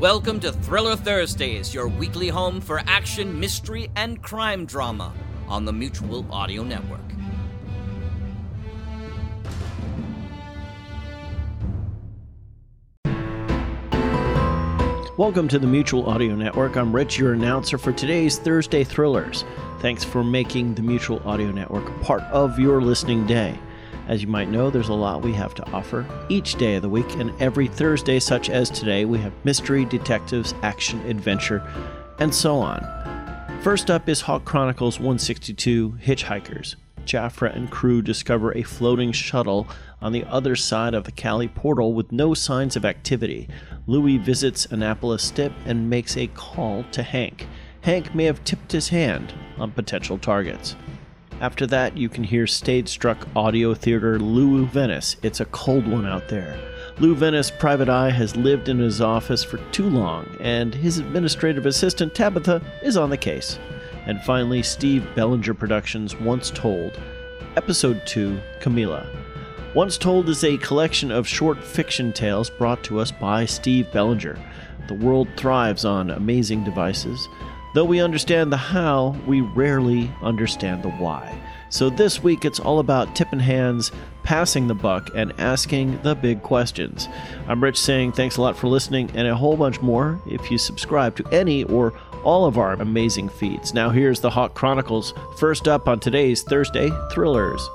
Welcome to Thriller Thursdays, your weekly home for action, mystery, and crime drama on the Mutual Audio Network. Welcome to the Mutual Audio Network. I'm Rich, your announcer for today's Thursday Thrillers. Thanks for making the Mutual Audio Network part of your listening day. As you might know, there's a lot we have to offer each day of the week, and every Thursday, such as today, we have mystery, detectives, action, adventure, and so on. First up is Hawk Chronicles 162 Hitchhikers. Jafra and crew discover a floating shuttle on the other side of the Cali portal with no signs of activity. Louis visits Annapolis Dip and makes a call to Hank. Hank may have tipped his hand on potential targets. After that, you can hear stage struck audio theater Lou Venice. It's a cold one out there. Lou Venice, private eye, has lived in his office for too long, and his administrative assistant Tabitha is on the case. And finally, Steve Bellinger Productions Once Told, Episode 2 Camilla. Once Told is a collection of short fiction tales brought to us by Steve Bellinger. The world thrives on amazing devices. Though we understand the how, we rarely understand the why. So this week it's all about tipping hands, passing the buck, and asking the big questions. I'm Rich saying thanks a lot for listening and a whole bunch more if you subscribe to any or all of our amazing feeds. Now here's the Hawk Chronicles, first up on today's Thursday Thrillers.